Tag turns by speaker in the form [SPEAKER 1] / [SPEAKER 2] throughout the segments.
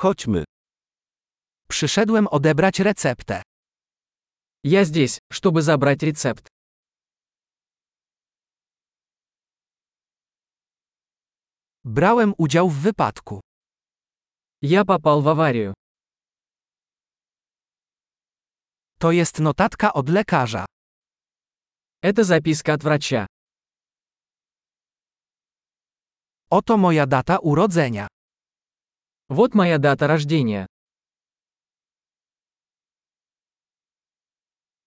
[SPEAKER 1] Chodźmy.
[SPEAKER 2] Przyszedłem odebrać receptę.
[SPEAKER 3] Я здесь, чтобы забрать рецепт.
[SPEAKER 2] Brałem udział w wypadku.
[SPEAKER 3] Я попал в аварию.
[SPEAKER 2] To jest notatka od lekarza.
[SPEAKER 3] Это записка от врача.
[SPEAKER 2] Oto moja data urodzenia.
[SPEAKER 3] Вот моя дата рождения.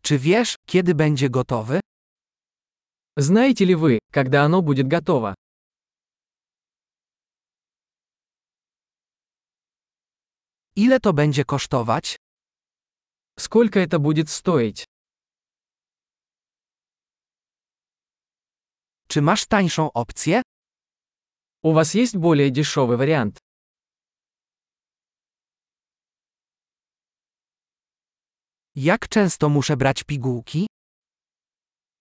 [SPEAKER 2] Czy wiesz, kiedy będzie gotowy?
[SPEAKER 3] Знаете ли вы, когда оно будет готово?
[SPEAKER 2] Ile to będzie kosztować?
[SPEAKER 3] Сколько это будет стоить?
[SPEAKER 2] Czy masz tańszą opcję?
[SPEAKER 3] У вас есть более дешевый вариант?
[SPEAKER 2] Jak często muszę brać pigułki?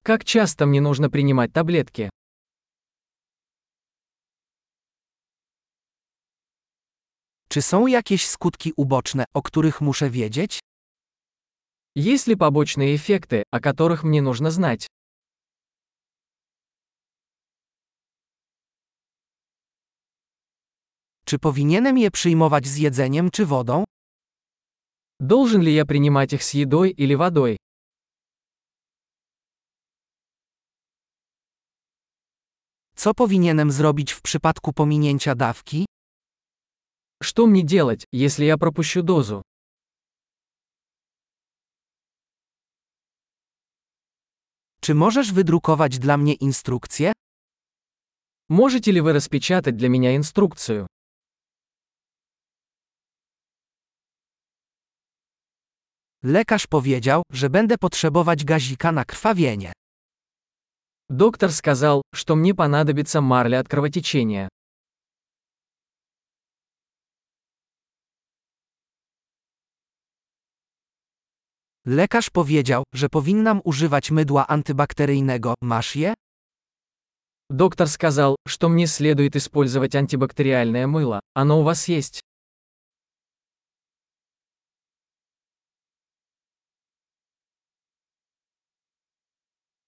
[SPEAKER 3] Как часто мне нужно принимать таблетки?
[SPEAKER 2] Czy są jakieś skutki uboczne, o których muszę wiedzieć?
[SPEAKER 3] Есть ли побочные эффекты, о которых мне нужно знать?
[SPEAKER 2] Czy powinienem je przyjmować z jedzeniem czy wodą?
[SPEAKER 3] Должен ли я принимать их с едой или водой?
[SPEAKER 2] Co powinienem zrobić w przypadku pominięcia dawki?
[SPEAKER 3] Что мне делать, если я пропущу дозу?
[SPEAKER 2] Czy możesz wydrukować dla mnie instrukcję?
[SPEAKER 3] Можете ли вы распечатать для меня инструкцию?
[SPEAKER 2] Lekarz powiedział, że będę potrzebować gazika na krwawienie.
[SPEAKER 3] Доктор сказал, что мне понадобится марля от кровотечения.
[SPEAKER 2] Lekarz powiedział, że powinnam używać mydła antybakteryjnego. Masz je?
[SPEAKER 3] Доктор сказал, что мне следует использовать антибактериальное мыло. Оно у вас есть?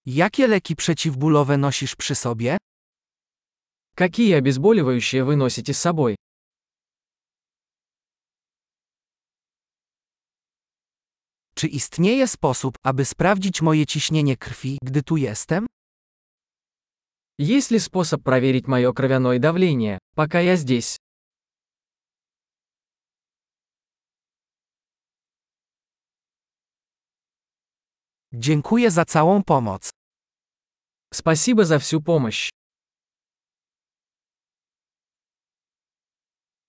[SPEAKER 2] Jakie leki przeciwbólowe nosisz przy sobie?
[SPEAKER 3] Какие обезболивающие вы носите с собой?
[SPEAKER 2] Czy istnieje sposób, aby sprawdzić moje ciśnienie krwi, gdy tu jestem?
[SPEAKER 3] Есть ли способ проверить мое кровяное давление, пока я здесь?
[SPEAKER 2] Dziękuję za całą pomoc.
[SPEAKER 3] Спасибо за всю помощь.